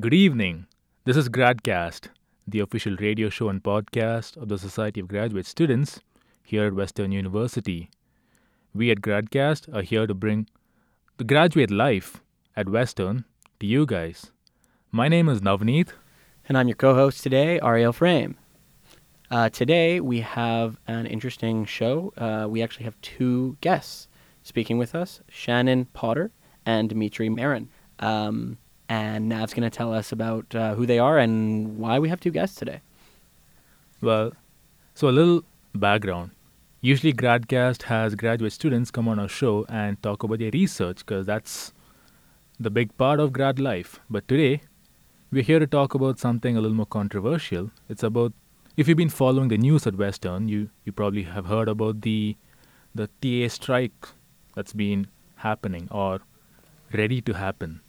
Good evening. This is GradCast, the official radio show and podcast of the Society of Graduate Students here at Western University. We at GradCast are here to bring the graduate life at Western to you guys. My name is Navneet. And I'm your co host today, Ariel Frame. Uh, today we have an interesting show. Uh, we actually have two guests speaking with us Shannon Potter and Dimitri Marin. Um, and Nav's going to tell us about uh, who they are and why we have two guests today. Well, so a little background. Usually, GradCast has graduate students come on our show and talk about their research because that's the big part of grad life. But today, we're here to talk about something a little more controversial. It's about if you've been following the news at Western, you, you probably have heard about the the TA strike that's been happening or ready to happen.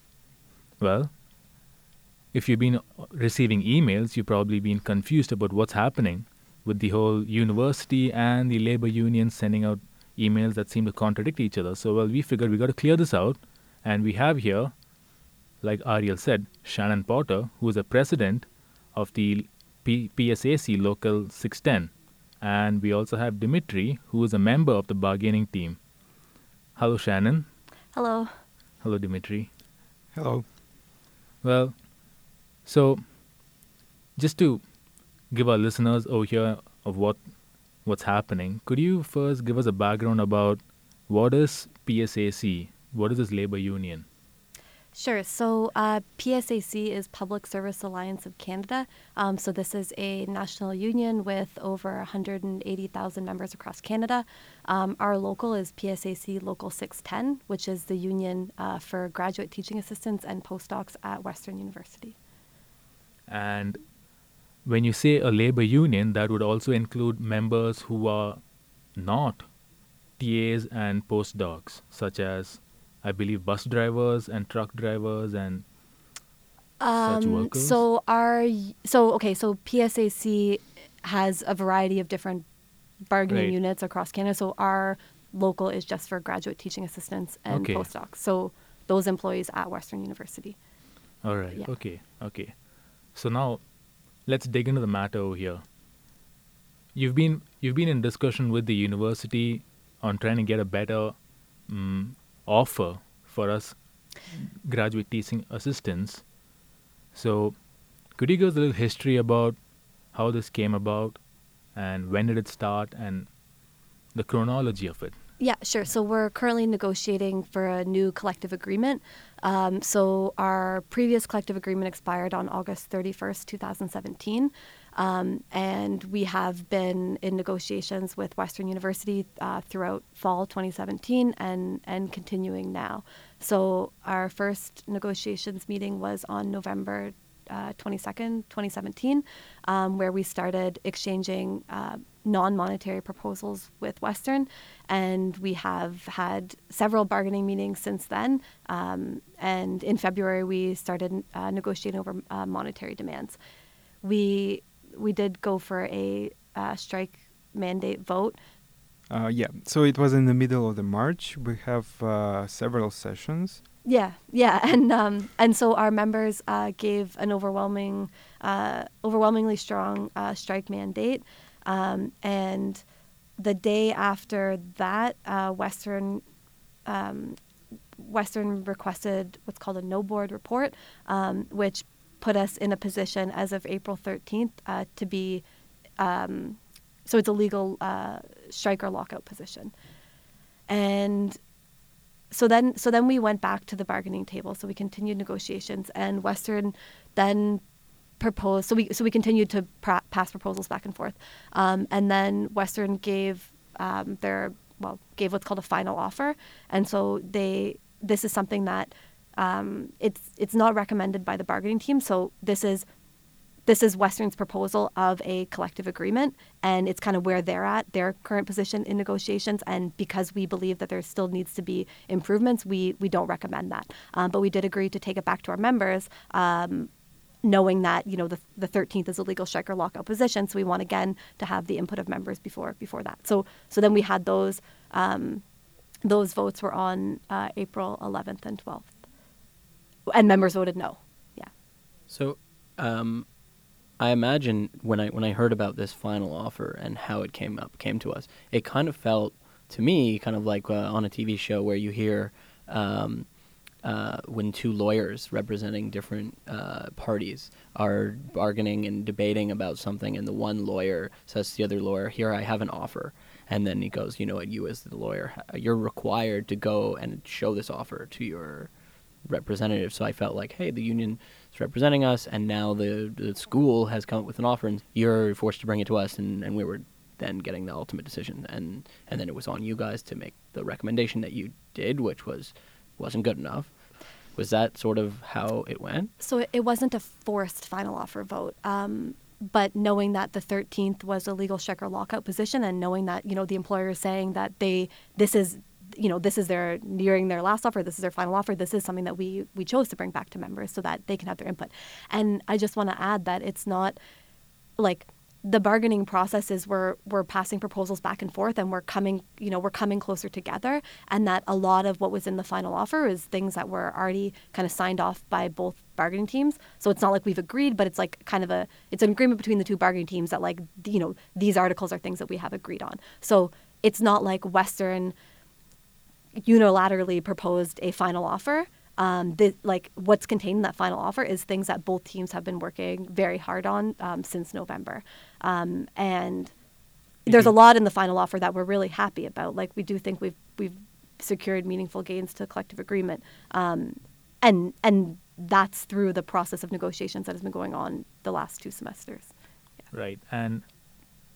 Well, if you've been receiving emails, you've probably been confused about what's happening with the whole university and the labor union sending out emails that seem to contradict each other. So, well, we figured we got to clear this out, and we have here, like Ariel said, Shannon Potter, who is the president of the P- PSAC Local 610. And we also have Dimitri, who is a member of the bargaining team. Hello, Shannon. Hello. Hello, Dimitri. Hello. Well, so just to give our listeners over here of what what's happening, could you first give us a background about what is PSAC? What is this labor union? Sure. So uh, PSAC is Public Service Alliance of Canada. Um, so this is a national union with over 180,000 members across Canada. Um, our local is PSAC Local 610, which is the union uh, for graduate teaching assistants and postdocs at Western University. And when you say a labor union, that would also include members who are not TAs and postdocs, such as I believe bus drivers and truck drivers and such Um, workers. so our so okay, so PSAC has a variety of different bargaining Right. units across Canada. So our local is just for graduate teaching assistants and Okay. postdocs. So those employees at Western University. All right. Yeah. Okay. Okay. So now, let's dig into the matter over here. You've been you've been in discussion with the university on trying to get a better um, offer for us graduate teaching assistants. So, could you give us a little history about how this came about, and when did it start, and the chronology of it? Yeah, sure. So we're currently negotiating for a new collective agreement. Um, so our previous collective agreement expired on August 31st, 2017. Um, and we have been in negotiations with Western University uh, throughout fall 2017 and, and continuing now. So our first negotiations meeting was on November uh, 22nd, 2017, um, where we started exchanging uh, non monetary proposals with Western. And we have had several bargaining meetings since then. Um, and in February, we started uh, negotiating over uh, monetary demands. We, we did go for a uh, strike mandate vote. Uh, yeah, so it was in the middle of the March. We have uh, several sessions. Yeah, yeah, and um, and so our members uh, gave an overwhelming, uh, overwhelmingly strong uh, strike mandate, um, and the day after that, uh, Western, um, Western requested what's called a no board report, um, which put us in a position as of April thirteenth uh, to be, um, so it's a legal uh, strike or lockout position, and so then so then we went back to the bargaining table. So we continued negotiations and western then proposed so we so we continued to pass proposals back and forth. Um, and then western gave um, their well gave what's called a final offer. And so they this is something that um, it's it's not recommended by the bargaining team so this is this is Western's proposal of a collective agreement, and it's kind of where they're at, their current position in negotiations. And because we believe that there still needs to be improvements, we we don't recommend that. Um, but we did agree to take it back to our members, um, knowing that you know the the 13th is a legal strike or lockout position. So we want again to have the input of members before before that. So so then we had those um, those votes were on uh, April 11th and 12th, and members voted no. Yeah. So, um, I imagine when I when I heard about this final offer and how it came up came to us, it kind of felt to me kind of like uh, on a TV show where you hear um, uh, when two lawyers representing different uh, parties are bargaining and debating about something, and the one lawyer says to the other lawyer, "Here, I have an offer." And then he goes, you know what, you as the lawyer, you're required to go and show this offer to your representative. So I felt like, hey, the union is representing us, and now the, the school has come up with an offer, and you're forced to bring it to us, and, and we were then getting the ultimate decision. And, and then it was on you guys to make the recommendation that you did, which was wasn't good enough. Was that sort of how it went? So it, wasn't a forced final offer vote. Um, but knowing that the 13th was a legal strike or lockout position and knowing that you know the employer is saying that they this is you know this is their nearing their last offer this is their final offer this is something that we we chose to bring back to members so that they can have their input. And i just want to add that it's not like the bargaining process is we're we're passing proposals back and forth and we're coming you know we're coming closer together and that a lot of what was in the final offer is things that were already kind of signed off by both bargaining teams. So it's not like we've agreed but it's like kind of a it's an agreement between the two bargaining teams that like you know these articles are things that we have agreed on. So it's not like western unilaterally proposed a final offer um, the, like what's contained in that final offer is things that both teams have been working very hard on um, since November. Um, and there's a Mhm. lot in the final offer that we're really happy about. Like we do think we've we've secured meaningful gains to collective agreement, um, and and that's through the process of negotiations that has been going on the last two semesters. Right. And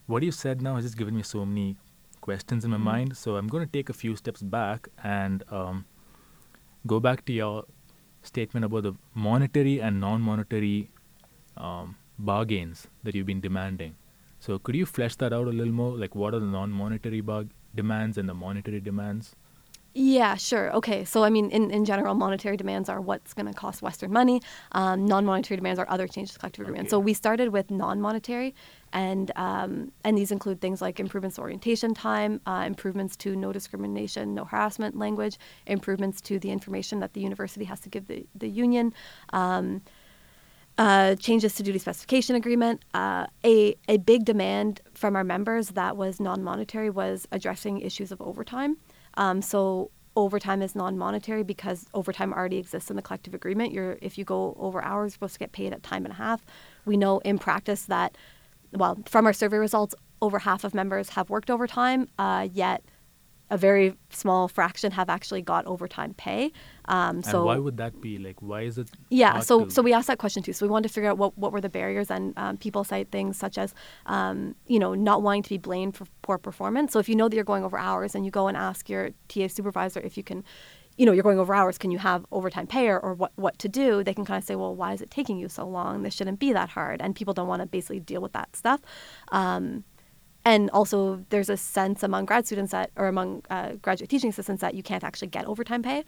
what you said now has just given me so many questions in my Mhm. mind. So I'm going to take a few steps back and um, go back to your statement about the monetary and non monetary um, bargains that you've been demanding. So could you flesh that out a little more? Like, what are the non monetary bar- demands and the monetary demands? Yeah, sure. Okay. So, I mean, in, in general, monetary demands are what's going to cost Western money. Um, non monetary demands are other changes to collective agreement. Okay. So, we started with non monetary, and, um, and these include things like improvements to orientation time, uh, improvements to no discrimination, no harassment language, improvements to the information that the university has to give the, the union. Um, uh, changes to duty specification agreement. Uh, a, a big demand from our members that was non monetary was addressing issues of overtime. Um, so overtime is non-monetary because overtime already exists in the collective agreement. You're if you go over hours, you're supposed to get paid at time and a half. We know in practice that, well, from our survey results, over half of members have worked overtime, uh, yet a very small fraction have actually got overtime pay. Um, so and why would that be? Like, why is it? yeah, so to- so we asked that question too. So we wanted to figure out what, what were the barriers, and um, people cite things such as, um, you know, not wanting to be blamed for poor performance. So if you know that you're going over hours, and you go and ask your TA supervisor if you can, you know, you're going over hours, can you have overtime pay or, or what what to do? They can kind of say, well, why is it taking you so long? This shouldn't be that hard, and people don't want to basically deal with that stuff and also there's a sense among grad students that or among uh, graduate teaching assistants that you can't actually get overtime pay.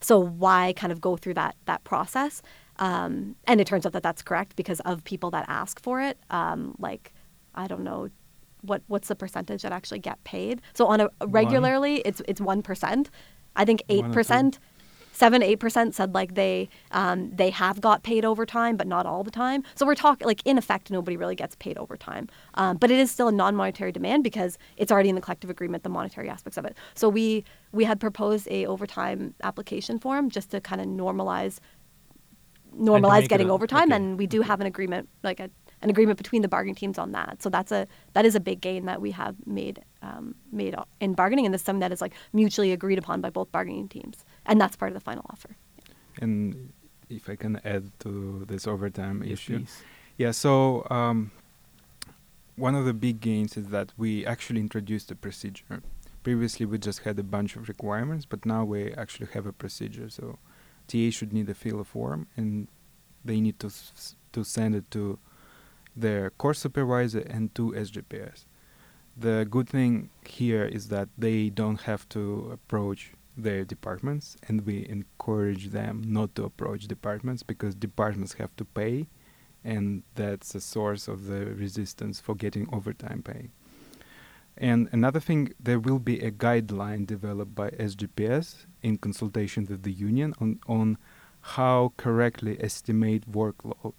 So why kind of go through that that process? Um, and it turns out that that's correct because of people that ask for it. Um, like i don't know what what's the percentage that actually get paid? So on a regularly one. it's it's 1% i think 8% seven eight percent said like they um, they have got paid overtime, but not all the time. So we're talking like in effect, nobody really gets paid overtime. Um, but it is still a non-monetary demand because it's already in the collective agreement, the monetary aspects of it. So we we had proposed a overtime application form just to kind of normalize normalize getting a- overtime, okay, and we do have an agreement like a an agreement between the bargaining teams on that. So that's a that is a big gain that we have made um, made in bargaining, and this is something that is like mutually agreed upon by both bargaining teams, and that's part of the final offer. And if I can add to this overtime Yes, issue, please. Yeah, so um, one of the big gains is that we actually introduced a procedure. Previously, we just had a bunch of requirements, but now we actually have a procedure. So, TA should need to fill a form, and they need to s- to send it to their course supervisor and to SGPS. The good thing here is that they don't have to approach their departments, and we encourage them not to approach departments because departments have to pay and that's a source of the resistance for getting overtime pay. And another thing, there will be a guideline developed by SGPS in consultation with the union on, on how correctly estimate workload.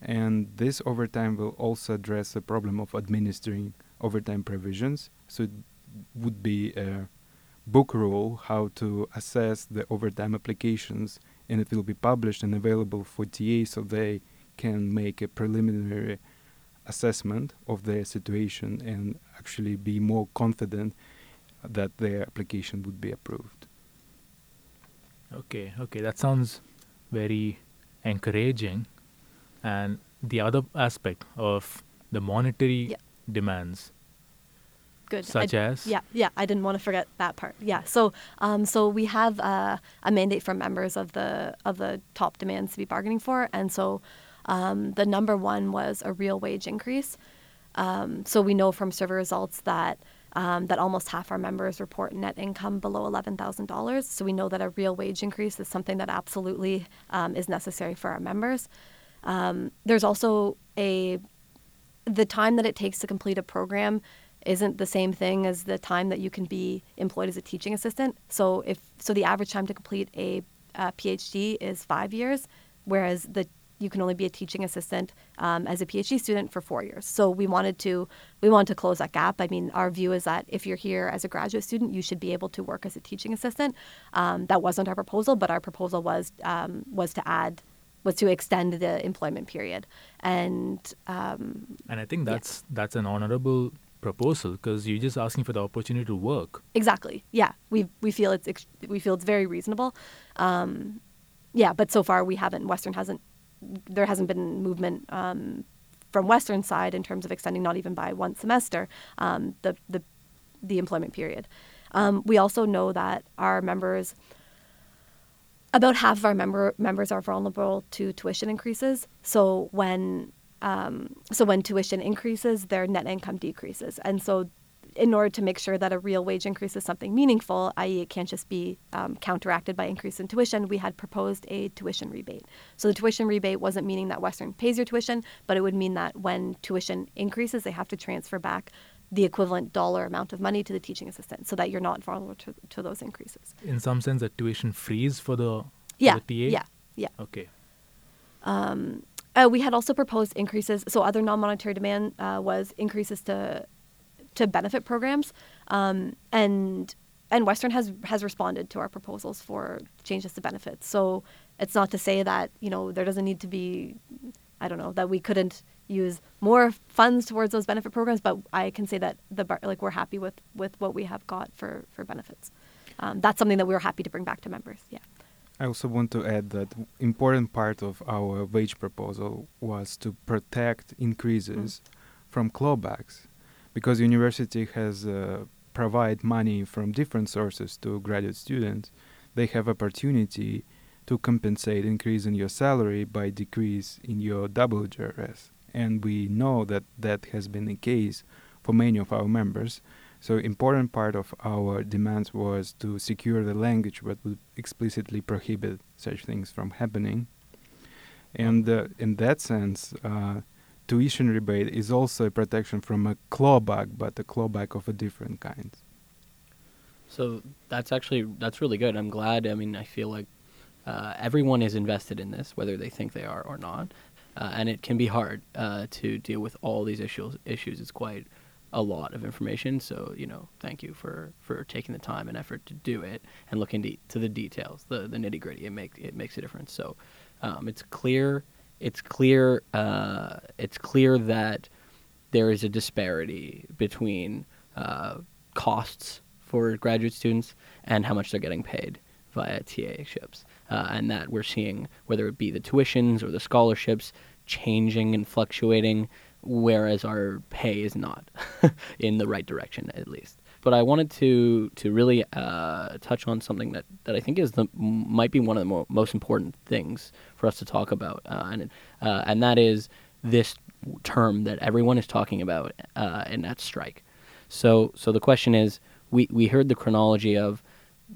And this overtime will also address the problem of administering overtime provisions. So it would be a book rule how to assess the overtime applications, and it will be published and available for TA so they can make a preliminary assessment of their situation and actually be more confident that their application would be approved. Okay, okay, that sounds very encouraging. And the other aspect of the monetary Yeah. demands, Good. such I- as Yeah, yeah. I didn't want to forget that part. Yeah. So, um, so we have uh, a mandate from members of the of the top demands to be bargaining for, and so um, the number one was a real wage increase. Um, so we know from survey results that um, that almost half our members report net income below eleven thousand dollars. So we know that a real wage increase is something that absolutely um, is necessary for our members. Um, there's also a the time that it takes to complete a program isn't the same thing as the time that you can be employed as a teaching assistant. So if so, the average time to complete a, uh PhD is five years, whereas the you can only be a teaching assistant um, as a PhD student for four years. So we wanted to we wanted to close that gap. I mean, our view is that if you're here as a graduate student, you should be able to work as a teaching assistant. Um, that wasn't our proposal, but our proposal was um, was to add was to extend the employment period and um, and I think Yeah. that's that's an honorable proposal because you're just asking for the opportunity to work. Exactly. Yeah, we we feel it's we feel it's very reasonable. Um, yeah, but so far we haven't. Western hasn't. There hasn't been movement um, from Western side in terms of extending, not even by one semester, um, the the the employment period. Um, we also know that our members, about half of our member members are vulnerable to tuition increases. So when um, so when tuition increases, their net income decreases, and so in order to make sure that a real wage increase is something meaningful, i.e., it can't just be um, counteracted by increase in tuition, we had proposed a tuition rebate. So the tuition rebate wasn't meaning that Western pays your tuition, but it would mean that when tuition increases, they have to transfer back the equivalent dollar amount of money to the teaching assistant, so that you're not vulnerable to, to those increases. In some sense, a tuition freeze for the, for Yeah, the TA? yeah, yeah. Okay. Uh, we had also proposed increases. So other non-monetary demand uh, was increases to to benefit programs, um, and and Western has has responded to our proposals for changes to benefits. So it's not to say that you know there doesn't need to be, I don't know, that we couldn't use more funds towards those benefit programs, but I can say that the like we're happy with with what we have got for for benefits. Um, that's something that we were happy to bring back to members. Yeah. I also want to add that important part of our wage proposal was to protect increases from clawbacks, because university has uh, provide money from different sources to graduate students. They have opportunity to compensate increase in your salary by decrease in your WGRS, and we know that that has been the case for many of our members. So important part of our demands was to secure the language that would explicitly prohibit such things from happening. And uh, in that sense, uh, tuition rebate is also a protection from a clawback, but a clawback of a different kind. So that's actually that's really good. I'm glad. I mean, I feel like uh, everyone is invested in this, whether they think they are or not, uh, and it can be hard uh, to deal with all these issues. Issues. It's quite a lot of information. So you know, thank you for for taking the time and effort to do it and look into to the details, the the nitty gritty. It makes it makes a difference. So um, it's clear. It's clear. Uh, it's clear that there is a disparity between uh, costs for graduate students and how much they're getting paid via TA ships. Uh, and that we're seeing, whether it be the tuitions or the scholarships, changing and fluctuating, whereas our pay is not in the right direction, at least. But I wanted to to really uh, touch on something that, that I think is the might be one of the mo- most important things for us to talk about, uh, and uh, and that is this term that everyone is talking about, uh, and that's strike. So so the question is, we we heard the chronology of,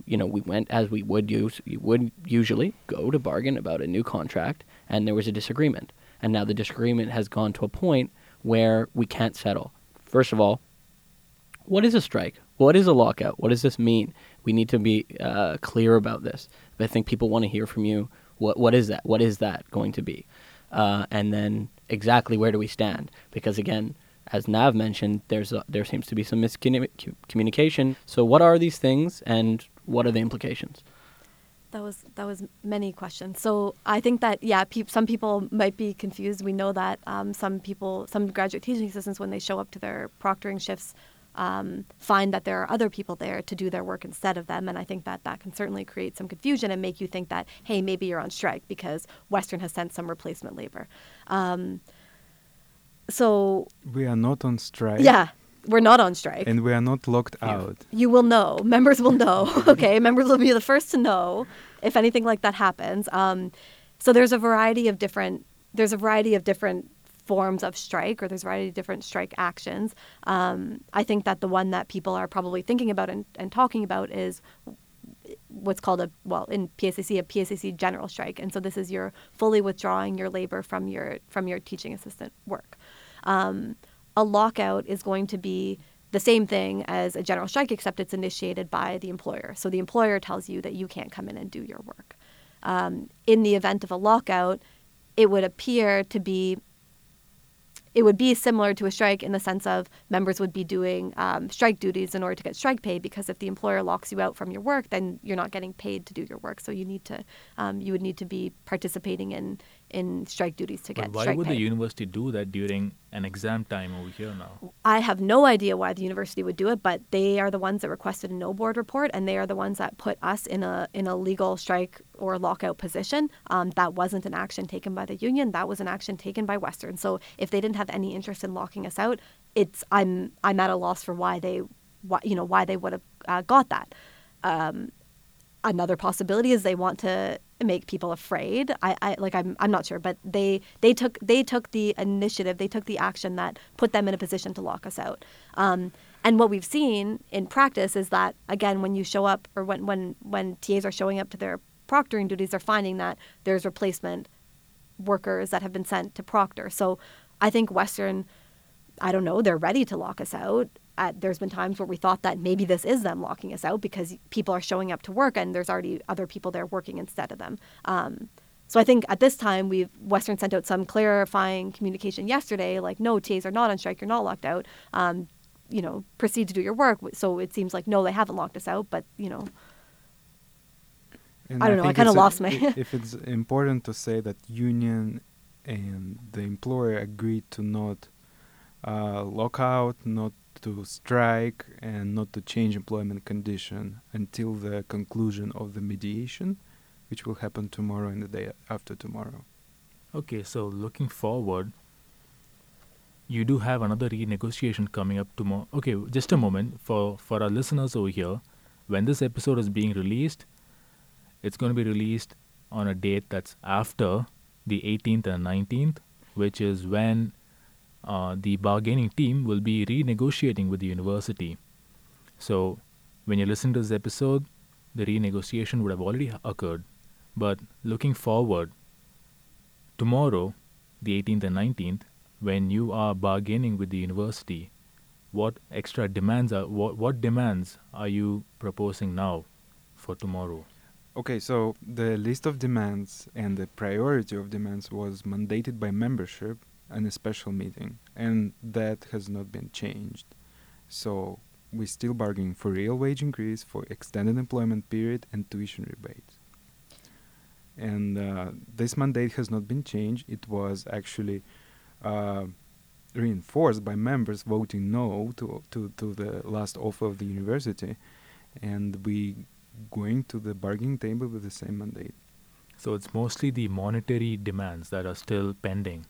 you know, we went as we would use you would usually go to bargain about a new contract, and there was a disagreement, and now the disagreement has gone to a point where we can't settle. First of all, what is a strike? What is a lockout? What does this mean? We need to be uh, clear about this. I think people want to hear from you. What what is that? What is that going to be? Uh, and then exactly where do we stand? Because again, as Nav mentioned, there's a, there seems to be some miscommunication. So what are these things, and what are the implications? That was that was many questions. So I think that yeah, pe- some people might be confused. We know that um, some people, some graduate teaching assistants, when they show up to their proctoring shifts, um, find that there are other people there to do their work instead of them. And I think that that can certainly create some confusion and make you think that hey, maybe you're on strike because Western has sent some replacement labor. Um, so we are not on strike. Yeah, we're not on strike. And we are not locked out. You will know. Members will know. okay, members will be the first to know if anything like that happens. Um, so there's a variety of different. There's a variety of different forms of strike, or there's a variety of different strike actions. Um, I think that the one that people are probably thinking about and, and talking about is what's called a well in PSAC a PSAC general strike, and so this is your fully withdrawing your labor from your from your teaching assistant work. Um, a lockout is going to be the same thing as a general strike, except it's initiated by the employer. So the employer tells you that you can't come in and do your work. Um, in the event of a lockout, it would appear to be it would be similar to a strike in the sense of members would be doing um, strike duties in order to get strike pay because if the employer locks you out from your work then you're not getting paid to do your work so you need to um, you would need to be participating in in strike duties to get. but why would pay. the university do that during an exam time over here now? I have no idea why the university would do it, but they are the ones that requested a no board report, and they are the ones that put us in a in a legal strike or lockout position. Um, that wasn't an action taken by the union; that was an action taken by Western. So if they didn't have any interest in locking us out, it's I'm I'm at a loss for why they why, you know why they would have uh, got that. Um, another possibility is they want to make people afraid. I, I like I'm I'm not sure, but they they took they took the initiative, they took the action that put them in a position to lock us out. Um, and what we've seen in practice is that again, when you show up or when when when TAs are showing up to their proctoring duties, they're finding that there's replacement workers that have been sent to proctor. So I think Western, I don't know, they're ready to lock us out at, there's been times where we thought that maybe this is them locking us out because people are showing up to work and there's already other people there working instead of them. Um, so I think at this time we've Western sent out some clarifying communication yesterday, like no TAs are not on strike, you're not locked out. Um, you know, proceed to do your work. So it seems like no, they haven't locked us out, but you know, And I don't know, I it's a- lost my- if it's important to say that union and the employer agreed to not uh, lock out, not to strike, and not to change employment condition until the conclusion of the mediation, which will happen tomorrow and the day after tomorrow. Okay, so looking forward, you do have another renegotiation coming up tomorrow. Okay, just a moment for for our listeners over here. When this episode is being released, it's going to be released on a date that's after the 18th and 19th, which is when uh, the bargaining team will be renegotiating with the university. So, when you listen to this episode, the renegotiation would have already occurred. But looking forward, tomorrow, the 18th and 19th, when you are bargaining with the university, what extra demands are what, what demands are you proposing now for tomorrow? Okay, so the list of demands and the priority of demands was mandated by membership in a special meeting, and that has not been changed. So we're still bargaining for real wage increase, for extended employment period, and tuition rebates. And uh, this mandate has not been changed. It was actually uh, reinforced by members voting no to, to, to the last offer of the university, and we going to the bargaining table with the same mandate. So it's mostly the monetary demands that are still pending.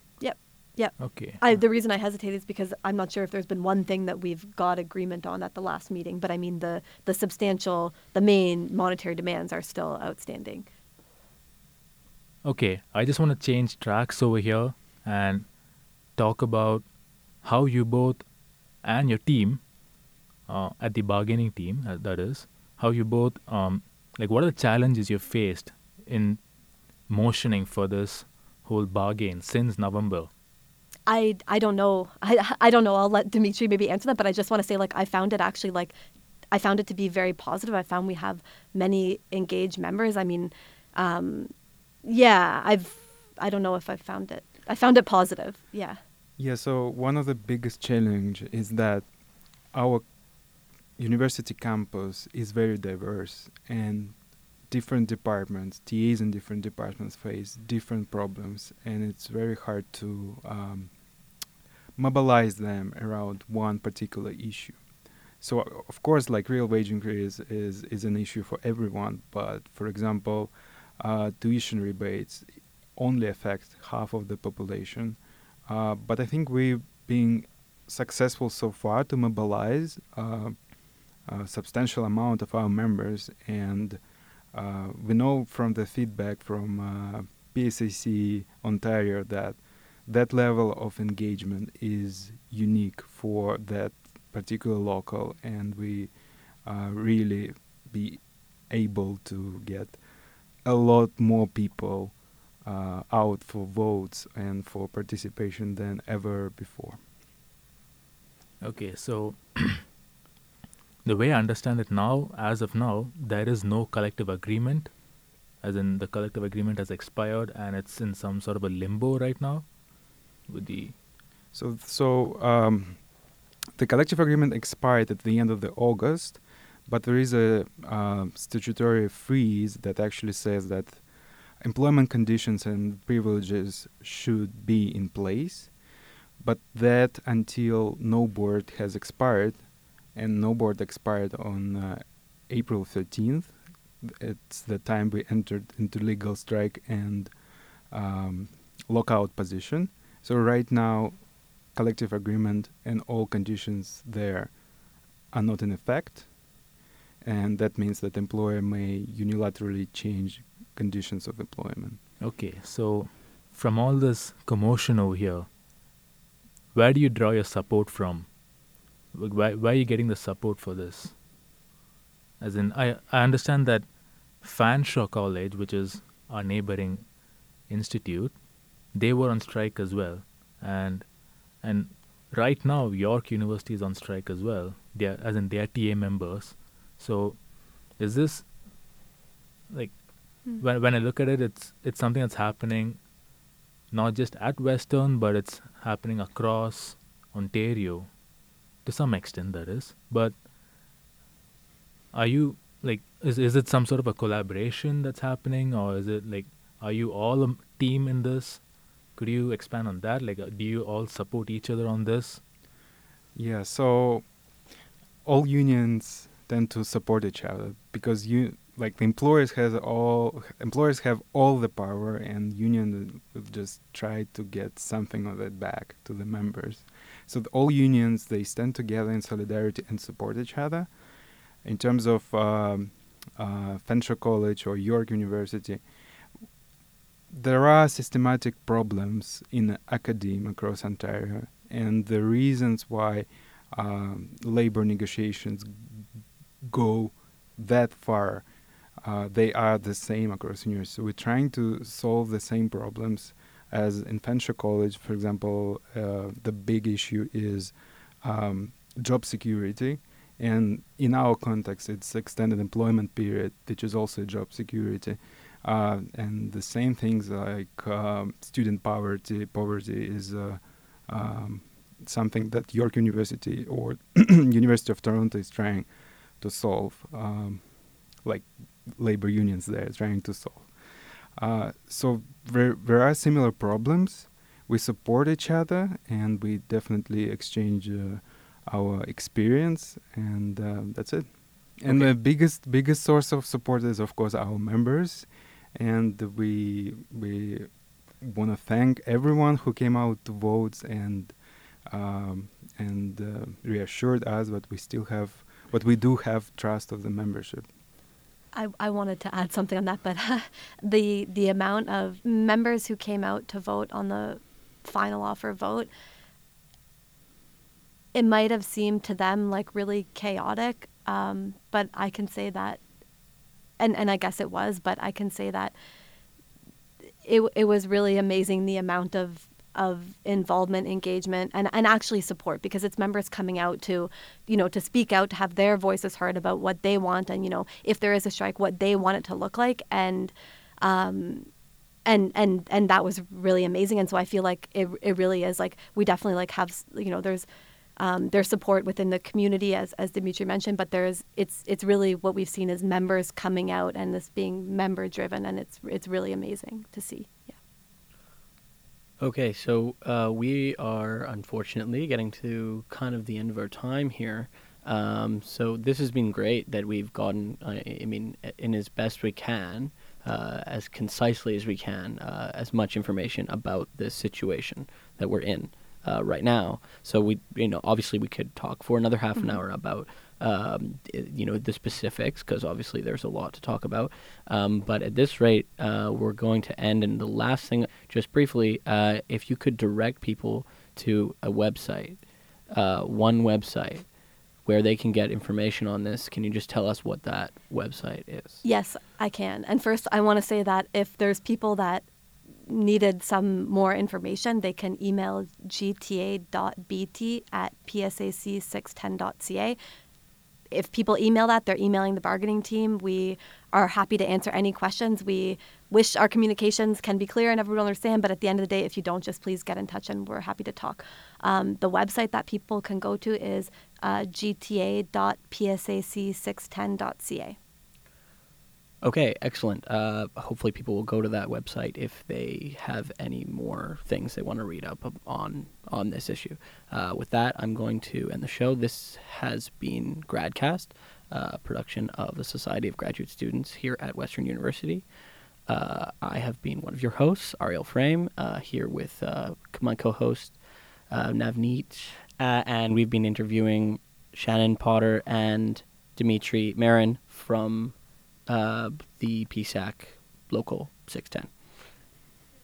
Yep. Okay. I, the reason I hesitate is because I'm not sure if there's been one thing that we've got agreement on at the last meeting, but I mean the the substantial, the main monetary demands are still outstanding. Okay, I just want to change tracks over here and talk about how you both and your team, uh, at the bargaining team, uh, that is, how you both, um, like, what are the challenges you've faced in motioning for this whole bargain since November? I, I don't know. I, I don't know. I'll let Dimitri maybe answer that, but I just want to say, like, I found it actually, like, I found it to be very positive. I found we have many engaged members. I mean, um, yeah, I've I don't know if I've found it. I found it positive. Yeah. Yeah, so one of the biggest challenge is that our university campus is very diverse and different departments, TAs in different departments face different problems and it's very hard to um, mobilize them around one particular issue. So uh, of course, like real wage increase is is an issue for everyone. But for example, uh, tuition rebates only affect half of the population. Uh, but I think we've been successful so far to mobilize uh, a substantial amount of our members, and uh, we know from the feedback from uh, PSAC Ontario that that level of engagement is unique for that particular local, and we uh, really be able to get a lot more people uh, out for votes and for participation than ever before. Okay, so the way I understand it now, as of now, there is no collective agreement, as in the collective agreement has expired and it's in some sort of a limbo right now. With the so so um, the collective agreement expired at the end of the August, but there is a uh, statutory freeze that actually says that employment conditions and privileges should be in place, but that until no board has expired, and no board expired on uh, April 13th. It's the time we entered into legal strike and um, lockout position. So right now, collective agreement and all conditions there are not in effect, and that means that employer may unilaterally change conditions of employment. Okay, so from all this commotion over here, where do you draw your support from? Why, why are you getting the support for this? As in, I, I understand that Fanshawe College, which is our neighboring institute, they were on strike as well. And and right now York University is on strike as well. They are, as in they are TA members. So is this like Hmm. when when I look at it, it's it's something that's happening not just at Western, but it's happening across Ontario to some extent. That is, but are you like is is it some sort of a collaboration that's happening, or is it like are you all a team in this? Could you expand on that? Like, uh, do you all support each other on this? Yeah, so all unions tend to support each other because you like the employers has all employers have all the power and union will just try to get something of it back to the members so the, all unions they stand together in solidarity and support each other in terms of um, uh, Fanshawe College or York University there are systematic problems in academia across Ontario and the reasons why um, labor negotiations go that far uh, they are the same across universities. So we're trying to solve the same problems as in Fanshawe College, for example. Uh, the big issue is um, job security, and in our context, it's extended employment period, which is also job security. Uh, and the same things like um, student poverty. Poverty is uh, um, something that York University or University of Toronto is trying to solve. Um, like labor unions there trying to solve. Uh, so there, there are similar problems. We support each other, and we definitely exchange uh, our experience, and uh, that's it. And Okay. the biggest biggest source of support is, of course, our members, and we we want to thank everyone who came out to vote and um, and uh, reassured us that we still have, but we do have trust of the membership. I, I wanted to add something on that, but the the amount of members who came out to vote on the final offer vote, it might have seemed to them like really chaotic, um, but I can say that, and and I guess it was, but I can say that it it was really amazing the amount of of involvement, engagement, and, and actually support because it's members coming out to, you know, to speak out, to have their voices heard about what they want, and you know, if there is a strike, what they want it to look like, and um, and and and that was really amazing. And so I feel like it it really is like we definitely like have you know there's um, support within the community as as Dimitri mentioned, but there's it's it's really what we've seen is members coming out and this being member driven, and it's it's really amazing to see. Okay, so uh, we are unfortunately getting to kind of the end of our time here. Um, so this has been great that we've gotten, I, I mean, in as best we can, uh, as concisely as we can, uh, as much information about this situation that we're in uh, right now. So we, you know, obviously we could talk for another half an hour about, um, you know, the specifics because obviously there's a lot to talk about. Um, but at this rate, uh, we're going to end. And the last thing, just briefly, uh, if you could direct people to a website, uh, one website where they can get information on this, can you just tell us what that website is? Yes, I can. And first, I want to say that if there's people that needed some more information, they can email gta.bt at psac610.ca. If people email that, they're emailing the bargaining team. We are happy to answer any questions. We wish our communications can be clear and everyone understand, but at the end of the day, if you don't, just please get in touch and we're happy to talk. Um, the website that people can go to is uh, gta.psac610.ca. Okay, excellent. Uh, hopefully, people will go to that website if they have any more things they want to read up on on this issue. Uh, with that, I'm going to end the show. This has been Gradcast, uh, production of the Society of Graduate Students here at Western University. Uh, I have been one of your hosts, Ariel Frame, uh, here with uh, my co-host Navneet, and we've been interviewing Shannon Potter and Dimitri Marin from uh, the PSAC local 610.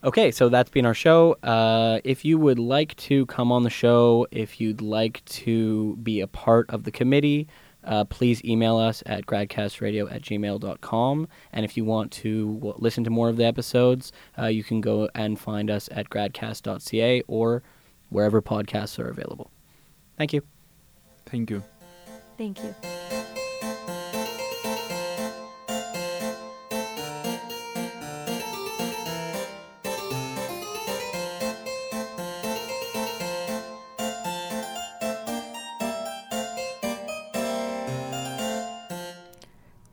Okay, so that's been our show. Uh, if you would like to come on the show, if you'd like to be a part of the committee, uh, please email us at gradcastradio at gmail.com. And if you want to w- listen to more of the episodes, uh, you can go and find us at gradcast.ca or wherever podcasts are available. Thank you. Thank you. Thank you.